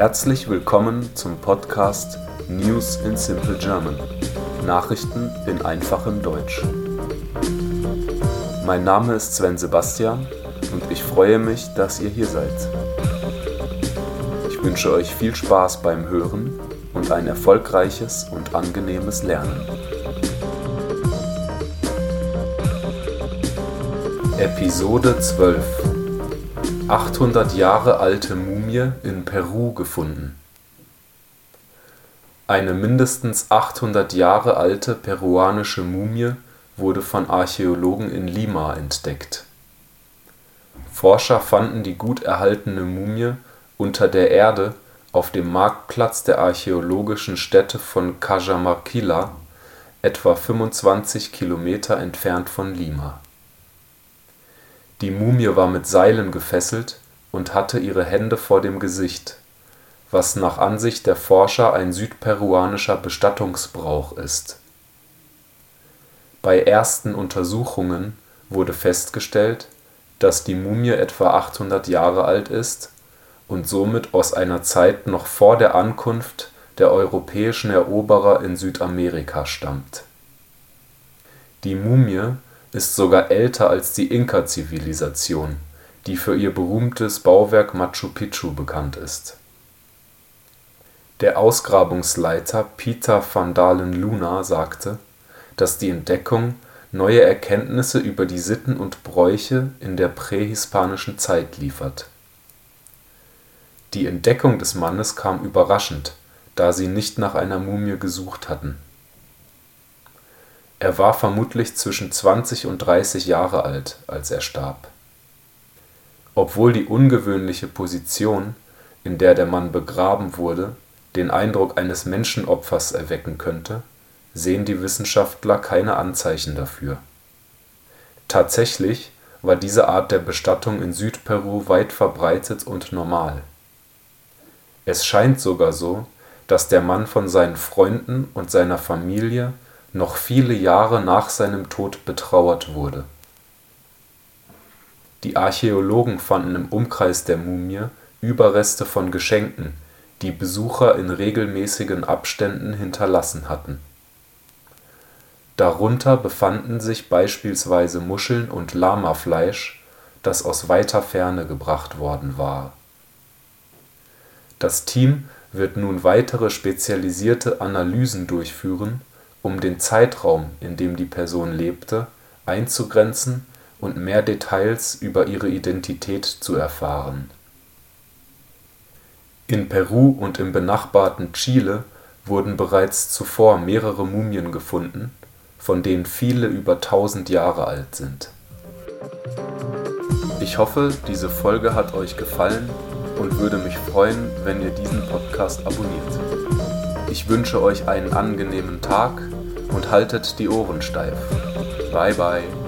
Herzlich willkommen zum Podcast News in Simple German. Nachrichten in einfachem Deutsch. Mein Name ist Sven Sebastian und ich freue mich, dass ihr hier seid. Ich wünsche euch viel Spaß beim Hören und ein erfolgreiches und angenehmes Lernen. Episode 12 800 Jahre alte Mumie in Peru gefunden. Eine mindestens 800 Jahre alte peruanische Mumie wurde von Archäologen in Lima entdeckt. Forscher fanden die gut erhaltene Mumie unter der Erde auf dem Marktplatz der archäologischen Stätte von Cajamarquilla, etwa 25 Kilometer entfernt von Lima die Mumie war mit Seilen gefesselt und hatte ihre Hände vor dem Gesicht, was nach Ansicht der Forscher ein südperuanischer Bestattungsbrauch ist. Bei ersten Untersuchungen wurde festgestellt, dass die Mumie etwa 800 Jahre alt ist und somit aus einer Zeit noch vor der Ankunft der europäischen Eroberer in Südamerika stammt. Die Mumie ist sogar älter als die Inka-Zivilisation, die für ihr berühmtes Bauwerk Machu Picchu bekannt ist. Der Ausgrabungsleiter Peter van Dalen Luna sagte, dass die Entdeckung neue Erkenntnisse über die Sitten und Bräuche in der prähispanischen Zeit liefert. Die Entdeckung des Mannes kam überraschend, da sie nicht nach einer Mumie gesucht hatten er war vermutlich zwischen 20 und 30 Jahre alt, als er starb. Obwohl die ungewöhnliche Position, in der der Mann begraben wurde, den Eindruck eines Menschenopfers erwecken könnte, sehen die Wissenschaftler keine Anzeichen dafür. Tatsächlich war diese Art der Bestattung in Südperu weit verbreitet und normal. Es scheint sogar so, dass der Mann von seinen Freunden und seiner Familie noch viele Jahre nach seinem Tod betrauert wurde. Die Archäologen fanden im Umkreis der Mumie Überreste von Geschenken, die Besucher in regelmäßigen Abständen hinterlassen hatten. Darunter befanden sich beispielsweise Muscheln und Lamafleisch, das aus weiter Ferne gebracht worden war. Das Team wird nun weitere spezialisierte Analysen durchführen um den Zeitraum, in dem die Person lebte, einzugrenzen und mehr Details über ihre Identität zu erfahren. In Peru und im benachbarten Chile wurden bereits zuvor mehrere Mumien gefunden, von denen viele über 1000 Jahre alt sind. Ich hoffe, diese Folge hat euch gefallen und würde mich freuen, wenn ihr diesen Podcast abonniert. Ich wünsche euch einen angenehmen Tag und haltet die Ohren steif. Bye bye.